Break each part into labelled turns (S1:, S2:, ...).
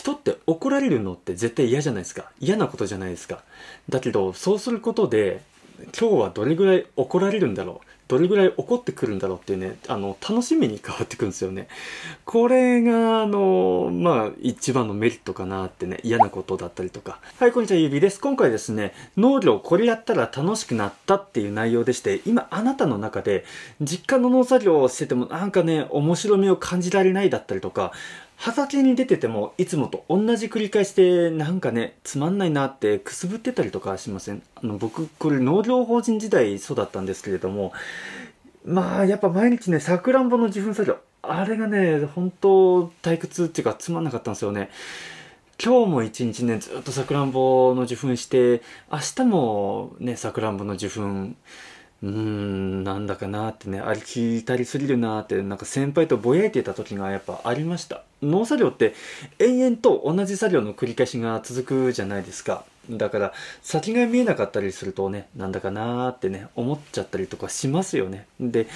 S1: 人って怒られるのって絶対嫌じゃないですか。嫌なことじゃないですか。だけど、そうすることで、今日はどれぐらい怒られるんだろう。どれぐらい怒ってくるんだろうっていうね、あの、楽しみに変わってくるんですよね。これが、あの、まあ、一番のメリットかなってね、嫌なことだったりとか。はい、こんにちは、ゆびです。今回ですね、農業これやったら楽しくなったっていう内容でして、今あなたの中で、実家の農作業をしててもなんかね、面白みを感じられないだったりとか、畑に出ててもいつもと同じ繰り返しでなんかねつまんないなってくすぶってたりとかしません？あの僕これ農業法人時代そうだったんですけれどもまあやっぱ毎日ねさくらんぼの受粉作業あれがね本当退屈っていうかつまんなかったんですよね。今日も一日ねずっとさくらんぼの受粉して明日もねさくらんぼの受粉うーん、なんだかなってね、ありきたりすぎるなって、なんか先輩とぼやいてた時がやっぱありました。農作業って延々と同じ作業の繰り返しが続くじゃないですか。だから先が見えなかったりするとね、なんだかなーってね、思っちゃったりとかしますよね。で、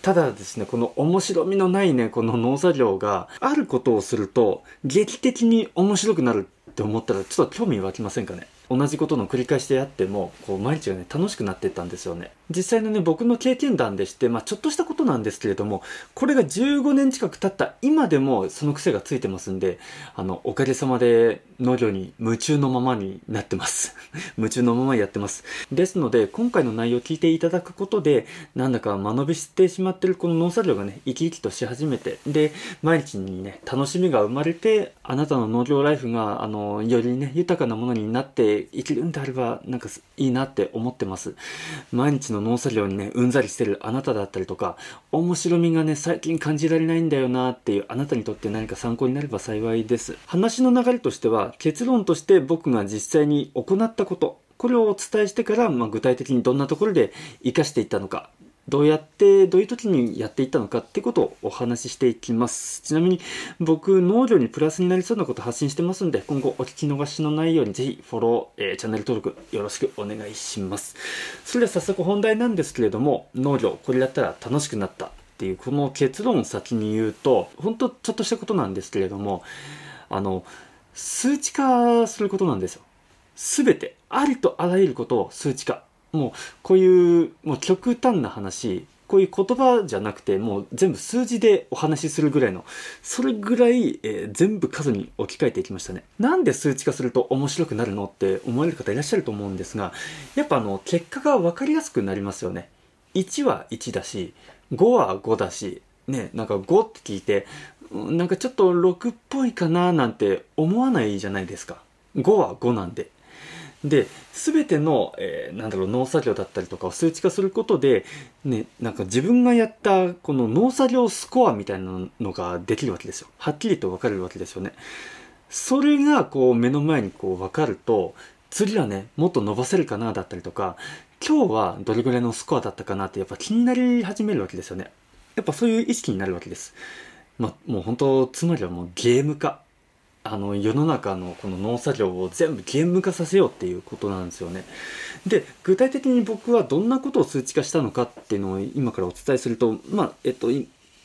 S1: ただですね、この面白みのないね、この農作業があることをすると劇的に面白くなるって思ったらちょっと興味湧きませんかね？同じことの繰り返しであってもこう毎日がね楽しくなっていったんですよね。実際のね僕の経験談でして、まあ、ちょっとしたことなんですけれどもこれが15年近く経った今でもその癖がついてますんであのおかげさまで農業に夢中のままになってます 夢中のままやってますですので今回の内容を聞いていただくことでなんだか間延びしてしまってるこの農作業がね生き生きとし始めてで毎日にね楽しみが生まれてあなたの農業ライフがあのよりね豊かなものになって生きるんであれば、なんかいいなって思ってます。毎日の農作業にね、うんざりしてるあなただったりとか、面白みがね、最近感じられないんだよなっていうあなたにとって何か参考になれば幸いです。話の流れとしては、結論として僕が実際に行ったこと、これをお伝えしてから、まあ、具体的にどんなところで活かしていったのか、どうやって、どういう時にやっていったのかってことをお話ししていきます。ちなみに僕、農業にプラスになりそうなこと発信してますんで、今後お聞き逃しのないようにぜひフォロー、えー、チャンネル登録よろしくお願いします。それでは早速本題なんですけれども、農業、これだったら楽しくなったっていう、この結論を先に言うと、本当ちょっとしたことなんですけれども、あの、数値化することなんですよ。すべて、ありとあらゆることを数値化。もうこういうもう極端な話こういう言葉じゃなくてもう全部数字でお話しするぐらいのそれぐらい、えー、全部数に置き換えていきましたねなんで数値化すると面白くなるのって思われる方いらっしゃると思うんですがやっぱあの結果が分かりやすくなりますよね1は1だし5は5だしねなんか5って聞いてなんかちょっと6っぽいかななんて思わないじゃないですか。5は5なんで。で全ての、えー、なんだろう農作業だったりとかを数値化することで、ね、なんか自分がやったこの農作業スコアみたいなのができるわけですよ。はっきりと分かるわけですよね。それがこう目の前にこう分かると次はねもっと伸ばせるかなだったりとか今日はどれぐらいのスコアだったかなってやっぱ気になり始めるわけですよね。やっぱそういう意識になるわけです。まあもう本当つまりはもうゲーム化。あの世の中のこの農作業を全部ゲーム化させようっていうことなんですよね。で具体的に僕はどんなことを数値化したのかっていうのを今からお伝えするとまあえっと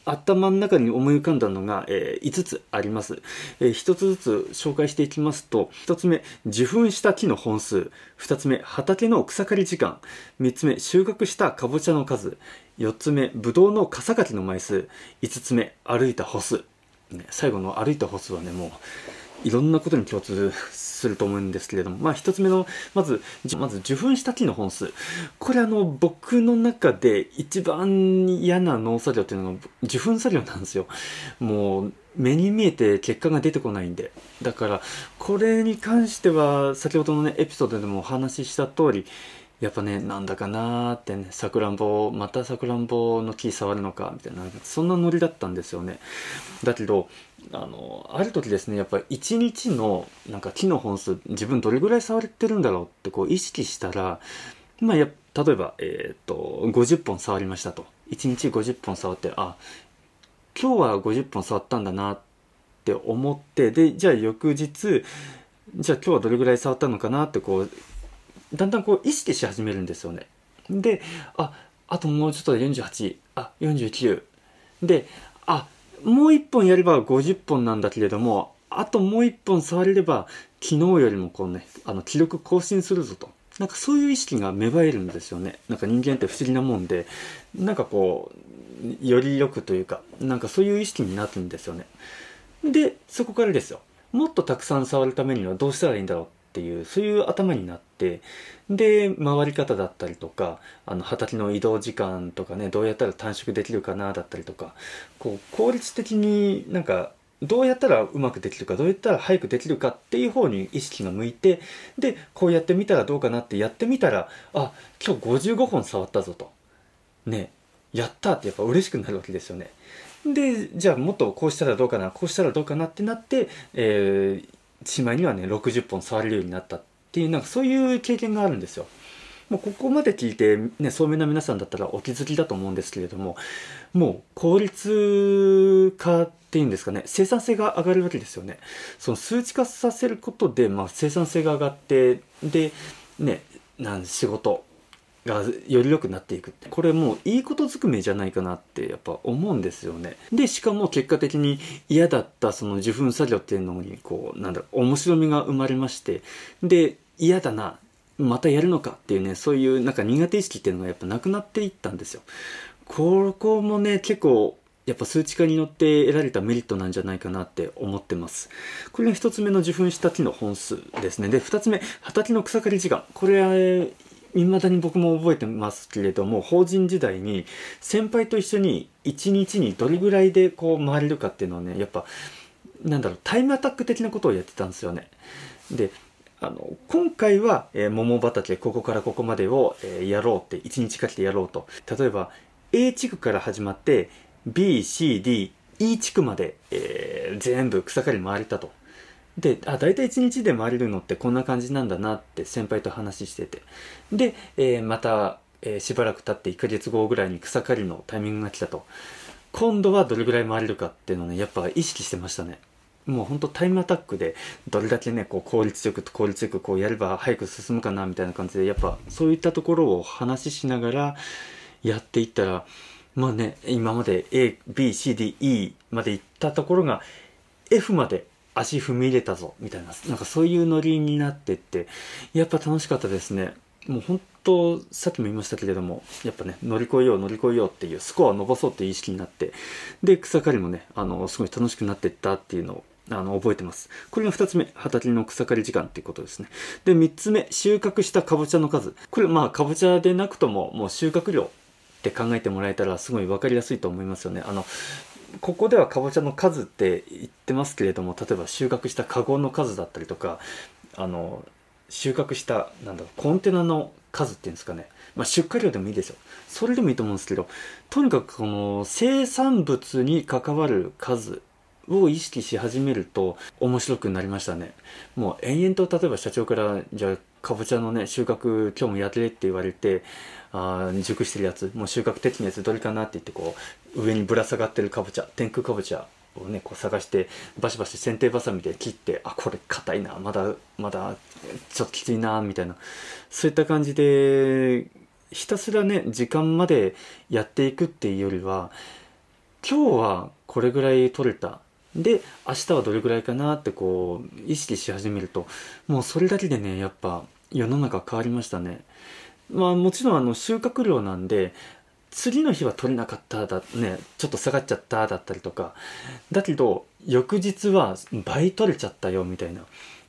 S1: 頭の中に思い浮かんだのが、えー、5つあります、えー、1つずつ紹介していきますと1つ目受粉した木の本数。2つ目畑の草刈り時間。3つ目収穫したかぼちゃの数。4つ目ぶどうの傘かきの枚数5つ目歩いた歩数ね、最後の歩いた歩数はね、もう、いろんなことに共通すると思うんですけれども、まあ一つ目の、まず、まず受粉した木の本数。これあの、僕の中で一番嫌な農作業っていうのが受粉作業なんですよ。もう、目に見えて結果が出てこないんで。だから、これに関しては、先ほどのね、エピソードでもお話しした通り、やっぱね、なんだかなーってね、さくらんぼ、またさくらんぼの木触るのか、みたいな、そんなノリだったんですよね。だけど、あの、ある時ですね、やっぱ一日の、なんか木の本数、自分どれぐらい触ってるんだろうってこう意識したら、まあや、例えば、えっ、と、50本触りましたと。1日50本触って、あ、今日は50本触ったんだなって思って、で、じゃあ翌日、じゃあ今日はどれぐらい触ったのかなってこうだんだんこう意識し始めるんですよね。で、あ、あともうちょっとで48、あ、49。で、あ、もう1本やれば50本なんだけれども、あともう一本触れれば昨日よりもこうねあの記録更新するぞと。なんかそういう意識が芽生えるんですよね。なんか人間って不思議なもんでなんかこうよりよくというかなんかそういう意識になるんですよね。でそこからですよ。もっとたくさん触るためにはどうしたらいいんだろう。っていうそういう頭になってで回り方だったりとかあの畑の移動時間とかねどうやったら短縮できるかなだったりとかこう効率的になんかどうやったらうまくできるかどうやったら早くできるかっていう方に意識が向いてでこうやってみたらどうかなってやってみたらあ今日55本触ったぞと。ねやったってやっぱ嬉しくなるわけですよね。でじゃあもっとこうしたらどうかなこうしたらどうかなってなって、えー、しまいにはね60本触れるようになったっていうなんかそういう経験があるんですよ。もうここまで聞いて、ね、聡明な皆さんだったらお気づきだと思うんですけれどももう効率化っていうんですかね生産性が上がるわけですよね。その数値化させることで、まあ、生産性が上がってでねなん仕事がより良くなっていくってこれもういいことずくめじゃないかなってやっぱ思うんですよねでしかも結果的に嫌だったその受粉作業っていうのにこうなんだろう面白みが生まれましてで嫌だなまたやるのかっていうねそういうなんか苦手意識っていうのがやっぱなくなっていったんですよここもね結構やっぱ数値化によって得られたメリットなんじゃないかなって思ってます。これが一つ目の受粉した木の本数ですね。で、二つ目、畑の草刈り時間。これは、未だに僕も覚えてますけれども、法人時代に先輩と一緒に1日にどれぐらいでこう回れるかっていうのはね、やっぱ、なんだろう、タイムアタック的なことをやってたんですよね。で、あの、今回は、えー、桃畑、ここからここまでを、えー、やろうって、1日かけてやろうと。例えば、A 地区から始まって、B、C、D、E 地区まで、えー、全部草刈り回れたと。で、あ、大体1日で回れるのってこんな感じなんだなって先輩と話してて。で、えー、また、えー、しばらく経って1ヶ月後ぐらいに草刈りのタイミングが来たと。今度はどれぐらい回れるかっていうのをね、やっぱ意識してましたね。もうほんとタイムアタックでどれだけね、こう効率よく効率よくこうやれば早く進むかなみたいな感じで、やっぱそういったところを話ししながらやっていったら、まあね、今まで A、B、C、D、E まで行ったところが F まで足踏み入れたぞみたいななんかそういうノリになってってやっぱ楽しかったですねもう本当さっきも言いましたけれどもやっぱね乗り越えよう乗り越えようっていうスコアを伸ばそうっていう意識になってで草刈りもねあのすごい楽しくなってったっていうのをあの、覚えてます。これが二つ目、畑の草刈り時間っていうことですね。で、三つ目、収穫したかぼちゃの数。これ、まあ、かぼちゃでなくとも、もう収穫量って考えてもらえたら、すごい分かりやすいと思いますよね。あの、ここではかぼちゃの数って言ってますけれども例えば収穫したカゴの数だったりとかあの収穫したなんだろうコンテナの数っていうんですかね、まあ、出荷量でもいいですよ。それでもいいと思うんですけどとにかくこの生産物に関わる数を意識し始めると面白くなりましたね。もう延々と例えば社長からじゃあかぼちゃのね収穫今日もやってって言われてあ熟してるやつもう収穫適なやつどれかなって言ってこう上にぶら下がってるかぼちゃ天空かぼちゃをねこう探してバシバシ剪定ばさみで切ってあこれ硬いなまだまだちょっときついなみたいなそういった感じでひたすらね時間までやっていくっていうよりは今日はこれぐらい取れたで明日はどれぐらいかなってこう意識し始めるともうそれだけでねやっぱ世の中変わりましたね。まあもちろんあの収穫量なんで次の日は取れなかっただねちょっと下がっちゃっただったりとか。だけど翌日は倍取れちゃったよみたいな。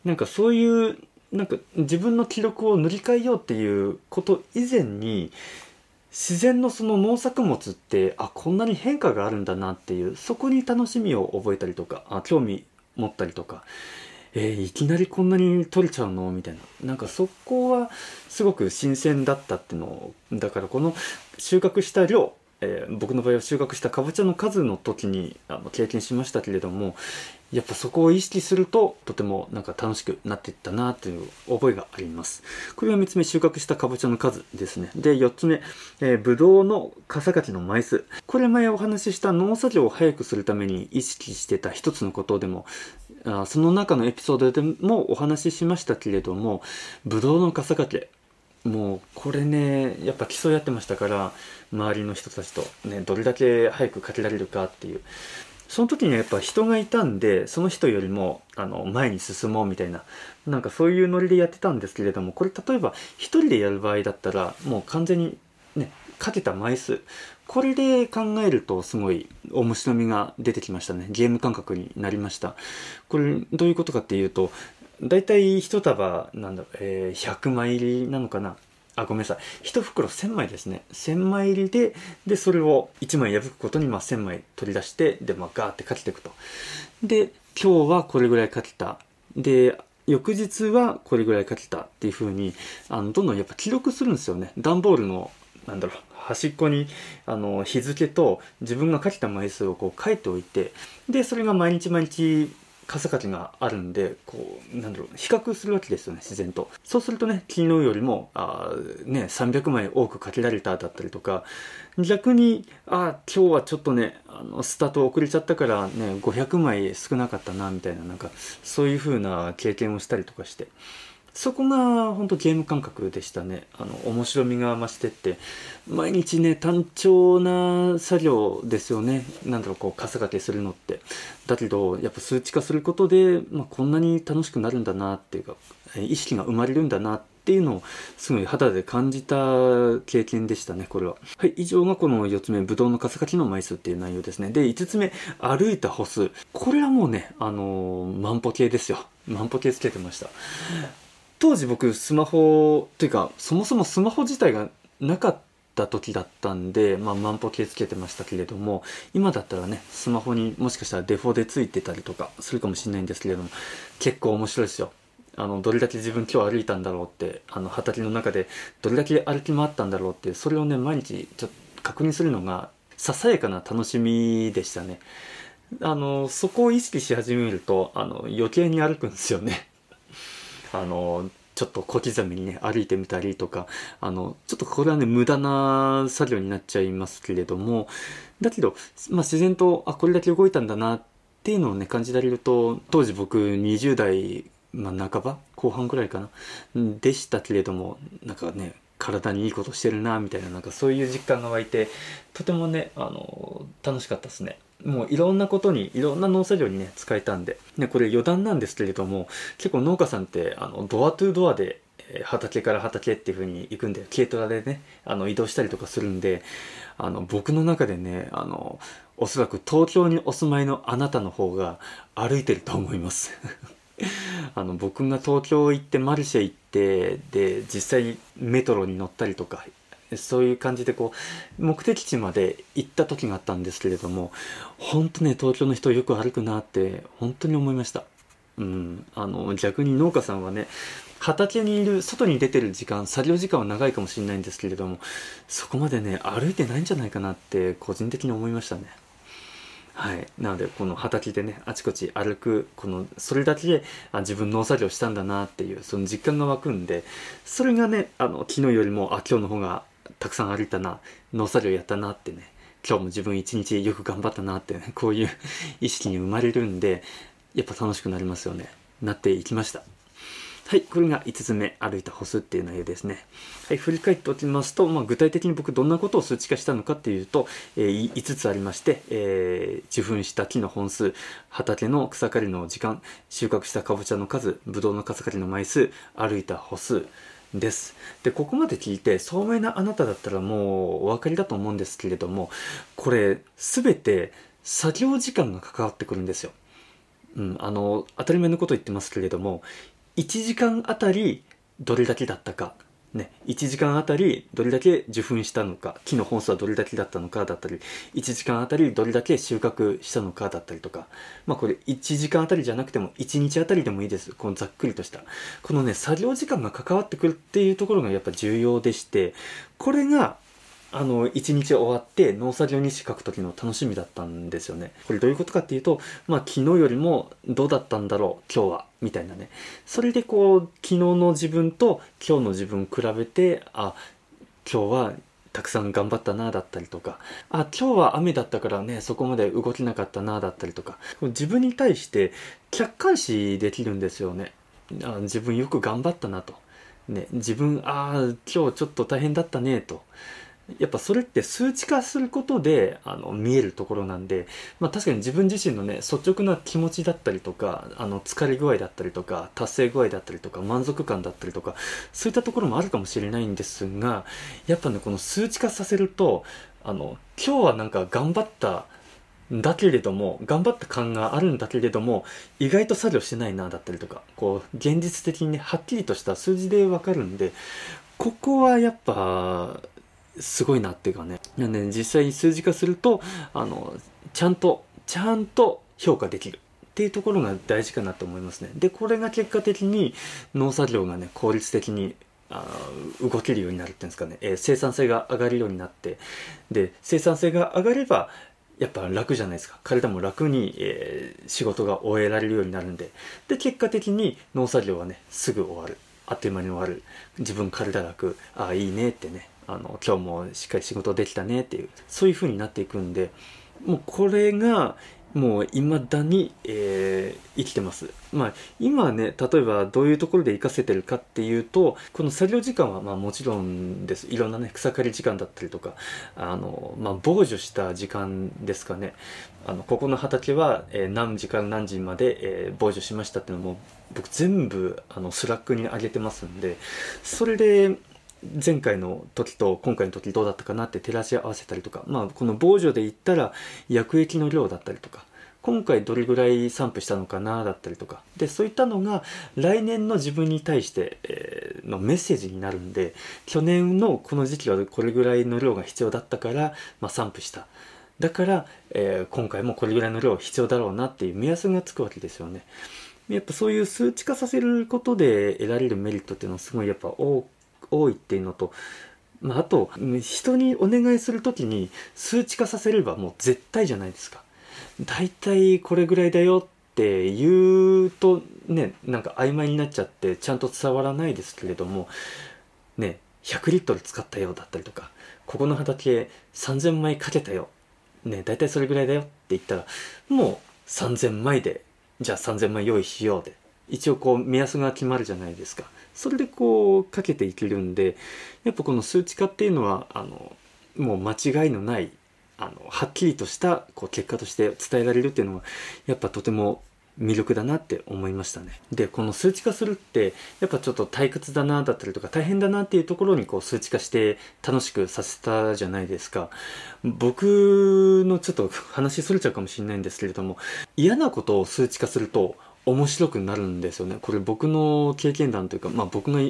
S1: なんかそういうなんか自分の記録を塗り替えようっていうこと以前に自然のその農作物ってあこんなに変化があるんだなっていうそこに楽しみを覚えたりとかあ興味持ったりとか。えー、いきなりこんなに取れちゃうの？みたいな。なんかそこはすごく新鮮だったっていうの。だからこの収穫した量えー、僕の場合は収穫したかぼちゃの数の時にあの経験しましたけれどもやっぱそこを意識するととてもなんか楽しくなっていったなという覚えがあります。これが3つ目収穫したかぼちゃの数ですね。で4つ目、えー、ぶどうの傘かきの枚数。これ前お話しした農作業を早くするために意識してた一つのことでもあその中のエピソードでもお話ししましたけれどもブドウの傘掛けもうこれねやっぱ競い合ってましたから周りの人たちとねどれだけ早くかけられるかっていう。その時にはやっぱ人がいたんでその人よりもあの前に進もうみたいななんかそういうノリでやってたんですけれどもこれ例えば一人でやる場合だったらもう完全にねかけた枚数これで考えるとすごい面白みが出てきましたねゲーム感覚になりましたこれどういうことかっていうとだいたい1束なんだ、えー、100枚入りなのかなあ、ごめんなさい。1袋1000枚ですね。1000枚入りで、で、それを1枚破くことに、まあ、1000枚取り出して、で、まあ、ガーってかけていくと。で、今日はこれぐらいかけた。で、翌日はこれぐらいかけたっていう風に、あの、どんどんやっぱ記録するんですよね。段ボールの、なんだろう、端っこに、あの、日付と自分がかけた枚数をこう書いておいて、で、それが毎日毎日傘かきがあるんで、こう、なんだろう、比較するわけですよね、自然と。そうするとね、昨日よりも、あね、300枚多くかけられただったりとか、逆に、あ今日はちょっとね、あの、スタート遅れちゃったからね、500枚少なかったな、みたいな、なんか、そういう風な経験をしたりとかして。そこが本当ゲーム感覚でしたね。あの、面白みが増してって、毎日ね、単調な作業ですよね。なんだろう、こう、傘掛けするのって。だけど、やっぱ数値化することで、まあ、こんなに楽しくなるんだなっていうか、意識が生まれるんだなっていうのをすごい肌で感じた経験でしたね、これは。はい、以上がこの4つ目、ブドウの傘かきの枚数っていう内容ですね。で、5つ目、歩いた歩数。これはもうね、あのー、万歩計ですよ。万歩計つけてました。当時僕スマホというかそもそもスマホ自体がなかった時だったんで、まあ、万歩計つけてましたけれども今だったらねスマホにもしかしたらデフォでついてたりとかするかもしれないんですけれども結構面白いですよ。あのどれだけ自分今日歩いたんだろうってあの畑の中でどれだけ歩き回ったんだろうってそれをね毎日ちょっと確認するのがささやかな楽しみでしたね。あのそこを意識し始めるとあの余計に歩くんですよね。あのちょっと小刻みにね歩いてみたりとかあのちょっとこれはね無駄な作業になっちゃいますけれどもだけど、まあ、自然とあこれだけ動いたんだなっていうのをね感じられると当時僕20代、まあ、半ば後半ぐらいかなでしたけれどもなんかね体にいいことしてるなみたいななんかそういう実感が湧いてとてもねあの楽しかったですね。もういろんなことにいろんな農作業にね使えたんで、ね、これ余談なんですけれども結構農家さんってあのドアトゥドアで畑から畑っていう風に行くんで軽トラでねあの移動したりとかするんであの僕の中でねあのおそらく東京にお住まいのあなたの方が歩いてると思います。あの僕が東京行ってマルシェ行ってで実際メトロに乗ったりとかそういう感じでこう目的地まで行った時があったんですけれども本当ね東京の人よく歩くなって本当に思いました。うんあの逆に農家さんはね畑にいる外に出てる時間作業時間は長いかもしれないんですけれどもそこまでね歩いてないんじゃないかなって個人的に思いましたね。はい。なので、この畑でね、あちこち歩く、この、それだけで、あ自分農作業したんだなっていう、その実感が湧くんで、それがね、あの、昨日よりも、あ、今日の方がたくさん歩いたな、農作業やったなってね、今日も自分一日よく頑張ったなって、ね、こういう意識に生まれるんで、やっぱ楽しくなりますよね。なっていきました。はい、これが5つ目、歩いた歩数っていう内容ですね。はい、振り返っておきますと、まあ、具体的に僕どんなことを数値化したのかっていうと、えー、5つありまして、えー、受粉した木の本数、畑の草刈りの時間、収穫したかぼちゃの数、ぶどうの草刈りの枚数、歩いた歩数、です。で、ここまで聞いて、聡明なあなただったらもうお分かりだと思うんですけれども、これ、すべて作業時間が関わってくるんですよ。うん、あの、当たり前のこと言ってますけれども、1時間あたりどれだけだったか、ね、1時間あたりどれだけ受粉したのか、木の本数はどれだけだったのかだったり、1時間あたりどれだけ収穫したのかだったりとか、まあこれ1時間あたりじゃなくても1日あたりでもいいです。このざっくりとした。このね、作業時間が関わってくるっていうところがやっぱ重要でして、これがあの、一日終わって農作業日誌書く時の楽しみだったんですよね。これどういうことかっていうと、まあ昨日よりもどうだったんだろう、今日は、みたいなね。それでこう、昨日の自分と今日の自分比べて、あ、今日はたくさん頑張ったなだったりとか、あ、今日は雨だったからね、そこまで動けなかったなだったりとか、自分に対して客観視できるんですよね。あ自分よく頑張ったなと。ね、自分、ああ、今日ちょっと大変だったね、と。やっぱそれって数値化することであの見えるところなんで、まあ、確かに自分自身のね率直な気持ちだったりとかあの疲れ具合だったりとか達成具合だったりとか満足感だったりとかそういったところもあるかもしれないんですがやっぱねこの数値化させるとあの今日はなんか頑張っただけれども頑張った感があるんだけれども意外と作業してないなだったりとかこう現実的にねはっきりとした数字でわかるんでここはやっぱすごいなっていうかね。なんで、ね、実際に数字化すると、あの、ちゃんと、ちゃんと評価できる。っていうところが大事かなと思いますね。で、これが結果的に農作業がね、効率的にあ動けるようになるっていうんですかね、えー、生産性が上がるようになって、で、生産性が上がれば、やっぱ楽じゃないですか。体も楽に、えー、仕事が終えられるようになるんで。で、結果的に農作業はね、すぐ終わる。あっという間に終わる。自分体楽。ああ、いいねってね。あの今日もしっかり仕事できたねっていうそういう風になっていくんでもうこれがもう未だに、えー、生きてます。まあ今ね、例えばどういうところで活かせてるかっていうと、この作業時間はまあもちろんです。いろんなね、草刈り時間だったりとか、あの、まあ防除した時間ですかね。あの、ここの畑は、えー、何時から何時まで、えー、防除しましたっていうのも僕全部あのスラックに上げてますんで、それで、前回の時と今回の時どうだったかなって照らし合わせたりとか、まあ、この防除で言ったら薬液の量だったりとか、今回どれぐらい散布したのかなだったりとか、で、そういったのが来年の自分に対して、えー、のメッセージになるんで、去年のこの時期はこれぐらいの量が必要だったから、まあ、散布した。だから、えー、今回もこれぐらいの量必要だろうなっていう目安がつくわけですよね。やっぱそういう数値化させることで得られるメリットっていうのはすごいやっぱ多多いっていうのと、まあ、あと、人にお願いするときに数値化させればもう絶対じゃないですか。大体これぐらいだよって言うとね、なんか曖昧になっちゃってちゃんと伝わらないですけれども、ね、100リットル使ったよだったりとか、ここの畑3000枚かけたよ。ね、大体それぐらいだよって言ったら、もう3000枚で、じゃあ3000枚用意しようで。一応こう目安が決まるじゃないですか。それでこうかけていけるんでやっぱこの数値化っていうのはあのもう間違いのないあのはっきりとしたこう結果として伝えられるっていうのはやっぱとても魅力だなって思いましたね。で、この数値化するって、やっぱちょっと退屈だなだったりとか大変だなっていうところにこう数値化して楽しくさせたじゃないですか。僕のちょっと話それちゃうかもしれないんですけれども、嫌なことを数値化すると面白くなるんですよね。これ僕の経験談というか、まあ僕の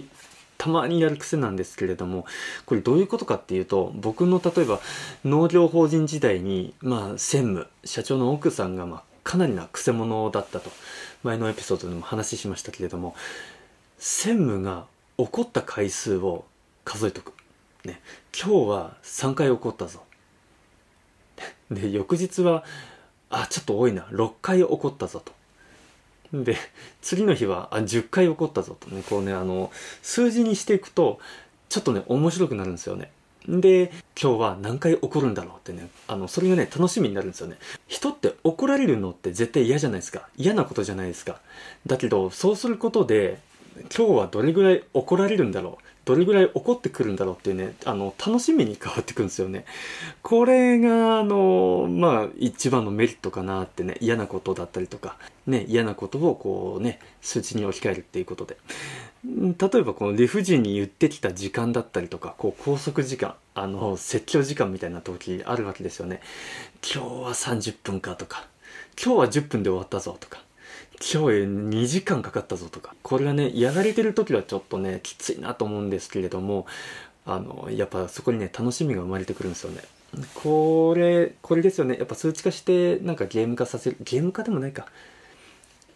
S1: たまにやる癖なんですけれども、これどういうことかっていうと、僕の例えば農業法人時代に、まあ専務、社長の奥さんがまあかなりな癖者だったと、前のエピソードでも話しましたけれども、専務が怒った回数を数えとく。ね、今日は3回怒ったぞ。で、翌日は、あ、ちょっと多いな、6回怒ったぞと。で、次の日は、あ、10回起こったぞとね、こうね、あの、数字にしていくと、ちょっとね、面白くなるんですよね。で、今日は何回起こるんだろうってね、あの、それがね、楽しみになるんですよね。人って怒られるのって絶対嫌じゃないですか。嫌なことじゃないですか。だけど、そうすることで、今日はどれぐらい怒られるんだろう。どれぐらい怒ってくるんだろうっていうね、あの、楽しみに変わってくるんですよね。これが、あの、まあ、一番のメリットかなってね、嫌なことだったりとか、ね、嫌なことをこうね、数値に置き換えるっていうことで。例えばこの理不尽に言ってきた時間だったりとか、こう拘束時間、あの、説教時間みたいな時あるわけですよね。今日は30分かとか、今日は10分で終わったぞとか、今日2時間かかったぞとか。これがね、やられてる時はちょっとね、きついなと思うんですけれども、あの、やっぱそこにね、楽しみが生まれてくるんですよね。これ、これですよね。やっぱ数値化して、なんかゲーム化させる。ゲーム化でもないか。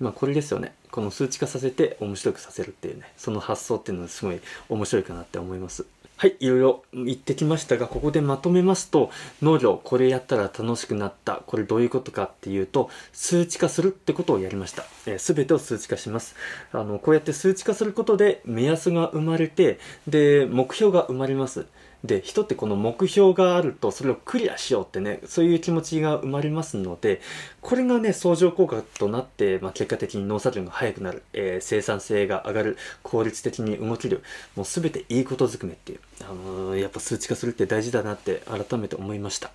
S1: まあこれですよね。この数値化させて面白くさせるっていうね。その発想っていうのはすごい面白いかなって思います。はい、いろいろ言ってきましたが、ここでまとめますと、農業、これやったら楽しくなった。これどういうことかっていうと、数値化するってことをやりました。す、えー、べ、てを数値化します。あの、こうやって数値化することで目安が生まれて、で、目標が生まれます。で人ってこの目標があるとそれをクリアしようってねそういう気持ちが生まれますのでこれがね相乗効果となって、まあ、結果的に農作業が速くなる、えー、生産性が上がる効率的に動けるもう全ていいことずくめっていう、あのー、やっぱ数値化するって大事だなって改めて思いました。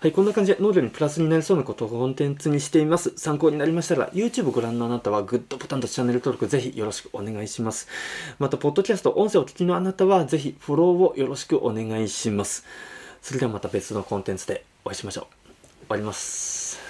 S1: はい、こんな感じで農業にプラスになりそうなことをコンテンツにしています。参考になりましたら、YouTube ご覧のあなたはグッドボタンとチャンネル登録ぜひよろしくお願いします。また、ポッドキャスト、音声をお聞きのあなたはぜひフォローをよろしくお願いします。それではまた別のコンテンツでお会いしましょう。終わります。